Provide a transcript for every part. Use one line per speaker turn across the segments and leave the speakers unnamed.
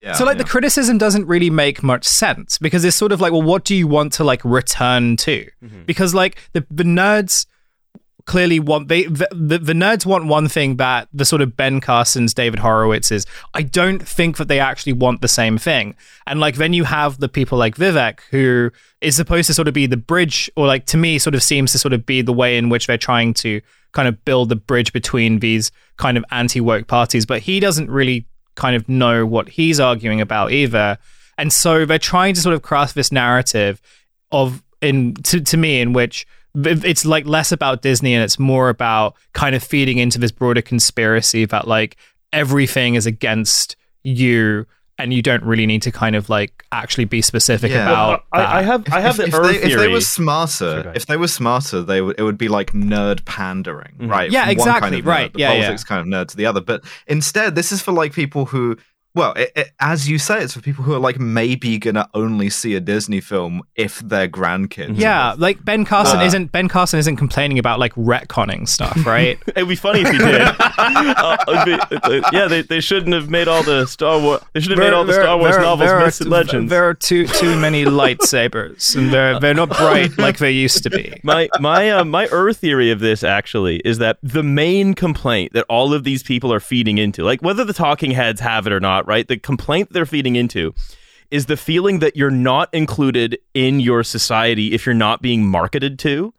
Yeah,
so like
yeah.
the criticism doesn't really make much sense because it's sort of like well what do you want to like return to
Mm-hmm.
because like the, the nerds clearly want they the, the, the nerds want one thing that the sort of ben carson's david horowitz is i don't think that they actually want the same thing and like then you have the people like vivek who is supposed to sort of be the bridge or like to me sort of seems to sort of be the way in which they're trying to kind of build the bridge between these kind of anti-woke parties but he doesn't really kind of know what he's arguing about either. And so they're trying to sort of craft this narrative of in to, to me in which it's like less about Disney and it's more about kind of feeding into this broader conspiracy that like everything is against you and you don't really need to kind of like actually be specific
Yeah.
about
I, I
that.
have I have
if,
the
if
Earth
they, if they were smarter, if they were smarter, they would it would be like nerd pandering, mm-hmm. right?
Yeah,
From one
exactly,
kind of nerd,
right,
The
yeah, yeah.
politics kind of nerd to the other, but instead, this is for like people who. Well, it, it, as you say, it's for people who are like maybe gonna only see a Disney film if they're grandkids.
yeah, like Ben Carson
Uh,
isn't Ben Carson isn't complaining about like retconning stuff, right?
It'd be funny if he did. Uh, be- uh, yeah, they, they shouldn't have made all the Star Wars. They should have made all the Star Wars novels
are,
myths and legends.
There are too too many lightsabers, and they're they're not bright like they used to be.
my my uh, my Earth theory of this actually is that the main complaint that all of these people are feeding into, like whether the talking heads have it or not, right? The complaint they're feeding into is the feeling that you're not included in your society if you're not being marketed to.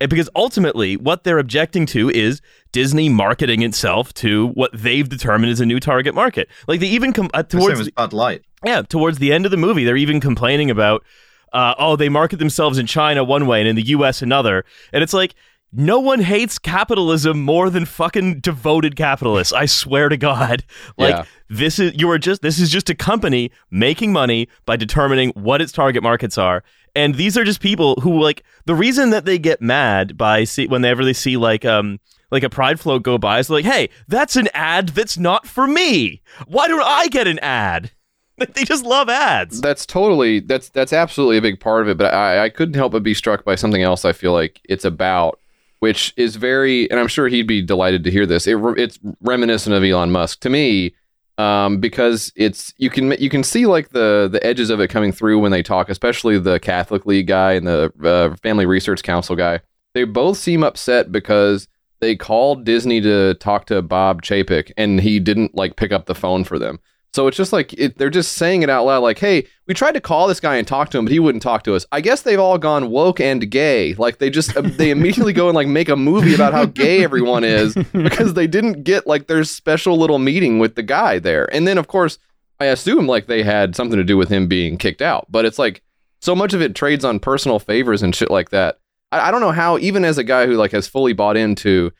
And Because ultimately, what they're objecting to is Disney marketing itself to what they've determined is a new target market. Like they even come uh,
The
towards
as Bud Light.
yeah, towards the end of the movie, they're even complaining about, uh, oh, they market themselves in China one way and in the U.S. another, and it's like no one hates capitalism more than fucking devoted capitalists. I swear to God, like
Yeah.
this is you are just this is just a company making money by determining what its target markets are. And these are just people who like the reason that they get mad by see whenever they ever they see like um like a pride float go by is like, hey, that's an ad that's not for me. Why don't I get an ad? Like they just love ads.
That's totally that's that's absolutely a big part of it. But I, I couldn't help but be struck by something else. I feel like it's about, which is very, and I'm sure he'd be delighted to hear this. It, it's reminiscent of Elon Musk to me, um, because it's you can you can see like the the edges of it coming through when they talk, especially the Catholic League guy and the uh, Family Research Council guy. They both seem upset because they called Disney to talk to Bob Chapek and he didn't like pick up the phone for them. So it's just like it, they're just saying it out loud, like, "Hey, we tried to call this guy and talk to him, but he wouldn't talk to us." I guess they've all gone woke and gay. Like they just uh, they immediately go and like make a movie about how gay everyone is because they didn't get like their special little meeting with the guy there. And then of course, I assume like they had something to do with him being kicked out. But it's like so much of it trades on personal favors and shit like that. I, I don't know how, even as a guy who like has fully bought into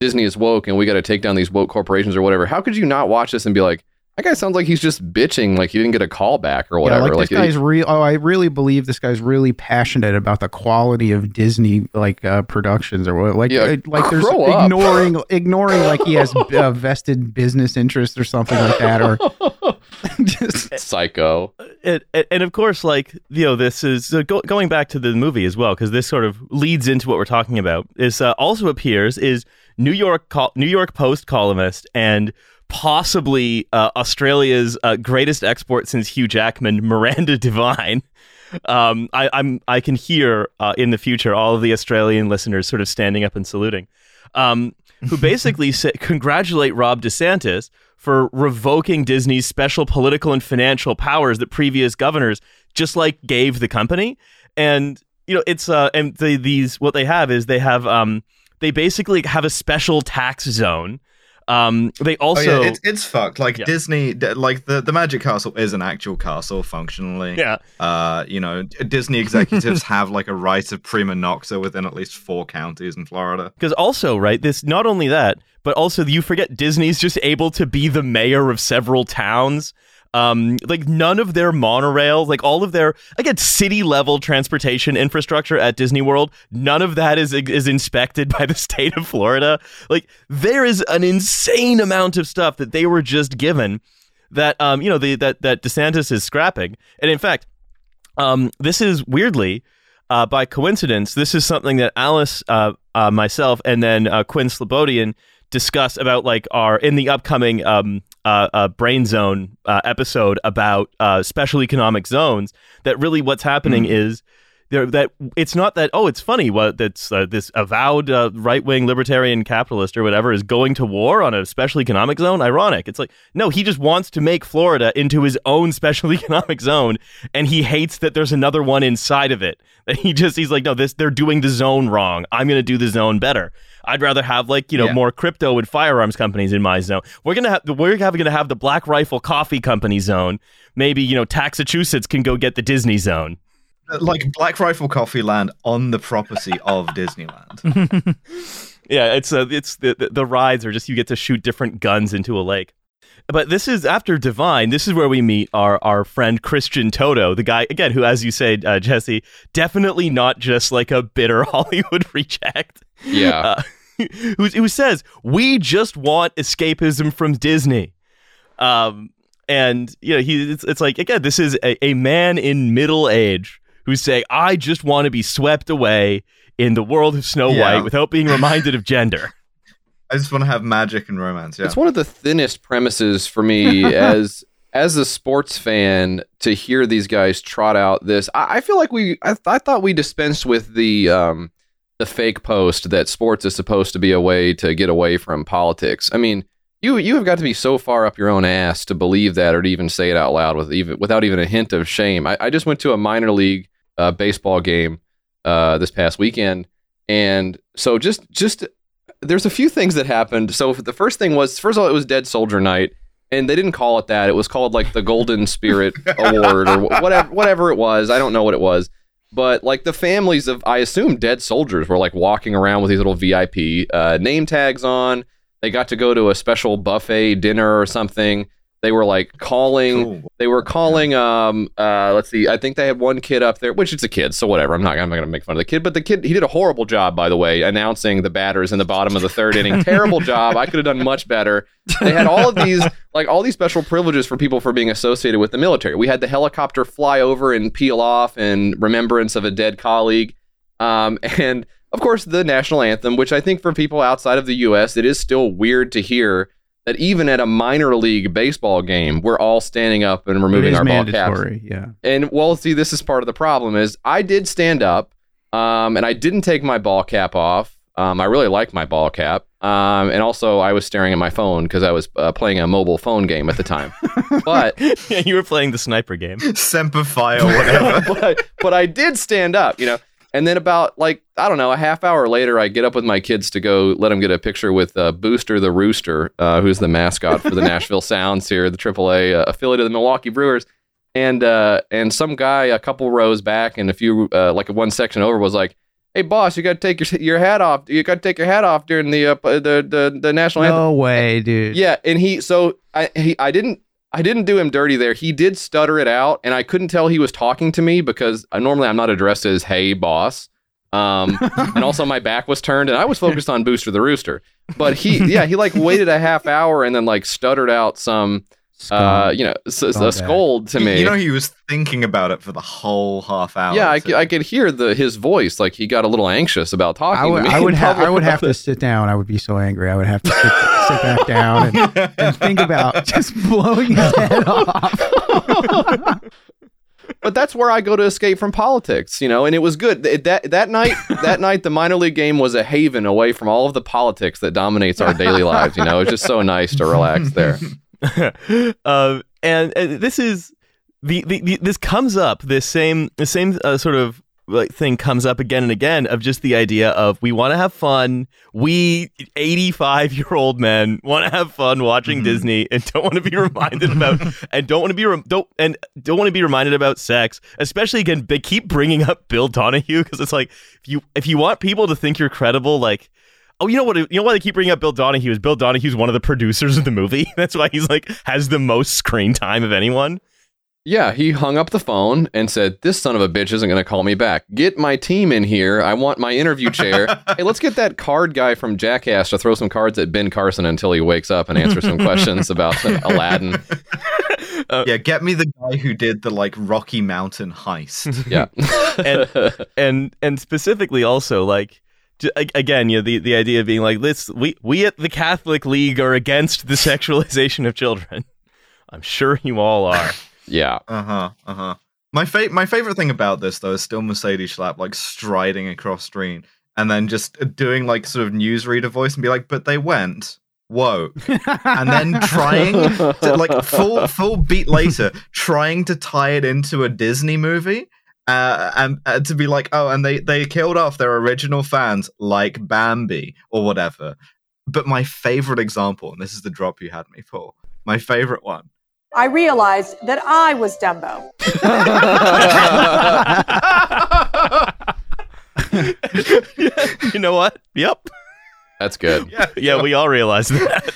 Disney is woke and we got to take down these woke corporations or whatever. How could you not watch this and be like, that guy sounds like he's just bitching, like he didn't get a call back or
Yeah,
whatever.
like this guy's real. Oh, I really believe this guy's really passionate about the quality of Disney like uh, productions or what. Like,
Yeah,
uh, like there's
up.
ignoring ignoring like he has uh, vested business interests or something like that, or just
psycho.
and, and- and of course, like you know, this is so go, going back to the movie as well because this sort of leads into what we're talking about. Is uh, also appears is New York col- New York Post columnist and possibly uh, Australia's uh, greatest export since Hugh Jackman, Miranda Devine. Um, I, I'm I can hear uh, in the future all of the Australian listeners sort of standing up and saluting. Um, who basically say, congratulate Ron DeSantis for revoking Disney's special political and financial powers that previous governors just like gave the company. And you know, it's uh, and the, these what they have is they have um, they basically have a special tax zone. Um, they also
oh, yeah, it's, it's fucked. Like
Yeah.
Disney, like the, the Magic Castle is an actual castle functionally.
yeah.
Uh, you know, Disney executives have like a right of prima nocta within at least four counties in Florida.
Because also, right, this not only that, but also you forget Disney's just able to be the mayor of several towns. Um, like none of their monorail, like all of their again city level transportation infrastructure at Disney World, none of that is is inspected by the state of Florida. Like there is an insane amount of stuff that they were just given that um you know the that that DeSantis is scrapping, and in fact, um this is weirdly uh, by coincidence, this is something that Alice, uh, uh, myself, and then uh, Quinn Slobodian discuss about like our in the upcoming um, uh, uh, Brain Zone uh, episode about uh, special economic zones. That really what's happening is there that it's not that oh it's funny what that's uh, this avowed uh, right wing libertarian capitalist or whatever is going to war on a special economic zone. Ironic. It's like no, he just wants to make Florida into his own special economic zone, and he hates that there's another one inside of it. That he just he's like no, this they're doing the zone wrong. I'm going to do the zone better. I'd rather have like you know
Yeah.
more crypto and firearms companies in my zone. We're gonna have we're going to have the Black Rifle Coffee Company zone. Maybe you know Taxachusetts can go get the Disney zone.
like Black Rifle Coffee Land on the property of Disneyland.
Yeah, it's uh, it's the, the the rides are just you get to shoot different guns into a lake. But this is after Devine. This is where we meet our our friend Christian Toto, the guy again who, as you say, uh, Jesse, definitely not just like a bitter Hollywood reject.
Yeah.
uh, who, who says we just want escapism from Disney. Um, and you know, he it's, it's like again, this is a, a man in middle age who's saying, "I just want to be swept away in the world of Snow
Yeah.
White without being reminded of gender."
I just want to have magic and romance. Yeah.
It's one of the thinnest premises for me as as a sports fan to hear these guys trot out this. I, I feel like we I, I thought we dispensed with the um the fake post that sports is supposed to be a way to get away from politics. I mean, you you have got to be so far up your own ass to believe that or to even say it out loud with even without even a hint of shame. I, I just went to a minor league uh, baseball game uh, this past weekend, and so just just there's a few things that happened. So the first thing was first of all it was Dead Soldier Night, and they didn't call it that. It was called like the Golden Spirit Award or whatever whatever it was. I don't know what it was. But like the families of, I assume dead soldiers were like walking around with these little VIP uh, name tags on. They got to go to a special buffet dinner or something. They were like calling.
Cool.
They were calling. Um. Uh. Let's see. I think they had one kid up there, which it's a kid, so whatever. I'm not. I'm not gonna make fun of the kid, but the kid he did a horrible job, by the way, announcing the batters in the bottom of the third inning. Terrible job. I could have done much better. They had all of these, like all these special privileges for people for being associated with the military. We had the helicopter fly over and peel off in remembrance of a dead colleague. Um. And of course, the national anthem, which I think for people outside of the U.S., it is still weird to hear that even at a minor league baseball game, we're all standing up and removing
is
our ball caps.
mandatory. Yeah.
And well, see, this is part of the problem is I did stand up, um, and I didn't take my ball cap off. Um, I really like my ball cap, um, and also I was staring at my phone because I was uh, playing a mobile phone game at the time. but
yeah, you were playing the sniper game.
Semper Fi or whatever.
but, but I did stand up, you know. And then about like I don't know, a half hour later, I get up with my kids to go let them get a picture with uh, Booster the Rooster, uh, who's the mascot for the Nashville Sounds here, the AAA uh, affiliate of the Milwaukee Brewers. And uh, and some guy a couple rows back and a few uh, like one section over was like, "Hey boss, you got to take your your hat off. You got to take your hat off during the uh, the, the the national anthem."
No way, dude.
Yeah, and he so I he I didn't I didn't do him dirty there. He did stutter it out, and I couldn't tell he was talking to me because I, normally I'm not addressed as "Hey, boss." Um, and also my back was turned, and I was focused on Booster the Rooster. But he, yeah, he like waited a half hour and then like stuttered out some, uh, you know, s- s- a scold to me.
You know, he was thinking about it for the whole half hour.
yeah, I,
so-
could hear the his voice. Like he got a little anxious about talking.
I would,
to me
I would
in
have, I would have to sit down. I would be so angry. I would have to sit, sit back down and, and think about just blowing his head off.
but that's where I go to escape from politics, you know. And it was good Th- that that night. that night, the minor league game was a haven away from all of the politics that dominates our daily lives. You know, it's just so nice to relax there.
um, and, and this is the, the, the this comes up this same the same uh, sort of like thing comes up again and again of just the idea of we want to have fun we 85 year old men want to have fun watching
Mhm.
disney and don't want to be reminded about and don't want to be rem- don't and don't want to be reminded about sex especially again they keep bringing up bill donohue because it's like if you if you want people to think you're credible like Oh, you know what? You know why they keep bringing up Bill Donohue? Is Bill Donohue's one of the producers of the movie? That's why he's like has the most screen time of anyone.
Yeah, he hung up the phone and said, "This son of a bitch isn't going to call me back. Get my team in here. I want my interview chair. hey, let's get that card guy from Jackass to throw some cards at Ben Carson until he wakes up and answer some questions about Aladdin."
Uh, yeah, get me the guy who did the like Rocky Mountain heist.
Yeah,
And- and and specifically also like again, you know, the the idea of being like, let's we we at the Catholic League are against the sexualization of children. I'm sure you all are.
Yeah.
Uh huh. Uh huh. My fa- my favorite thing about this though is still Mercedes Schlapp like striding across screen and then just doing like sort of newsreader voice and be like, "But they went." Whoa. and then trying to like full full beat later trying to tie it into a Disney movie uh, and uh, to be like oh and they they killed off their original fans like Bambi or whatever but my favorite example and this is the drop you had me for my favorite one
I realized that I was Dumbo.
you know what? Yep.
That's good.
Yeah, yeah, we all realize that.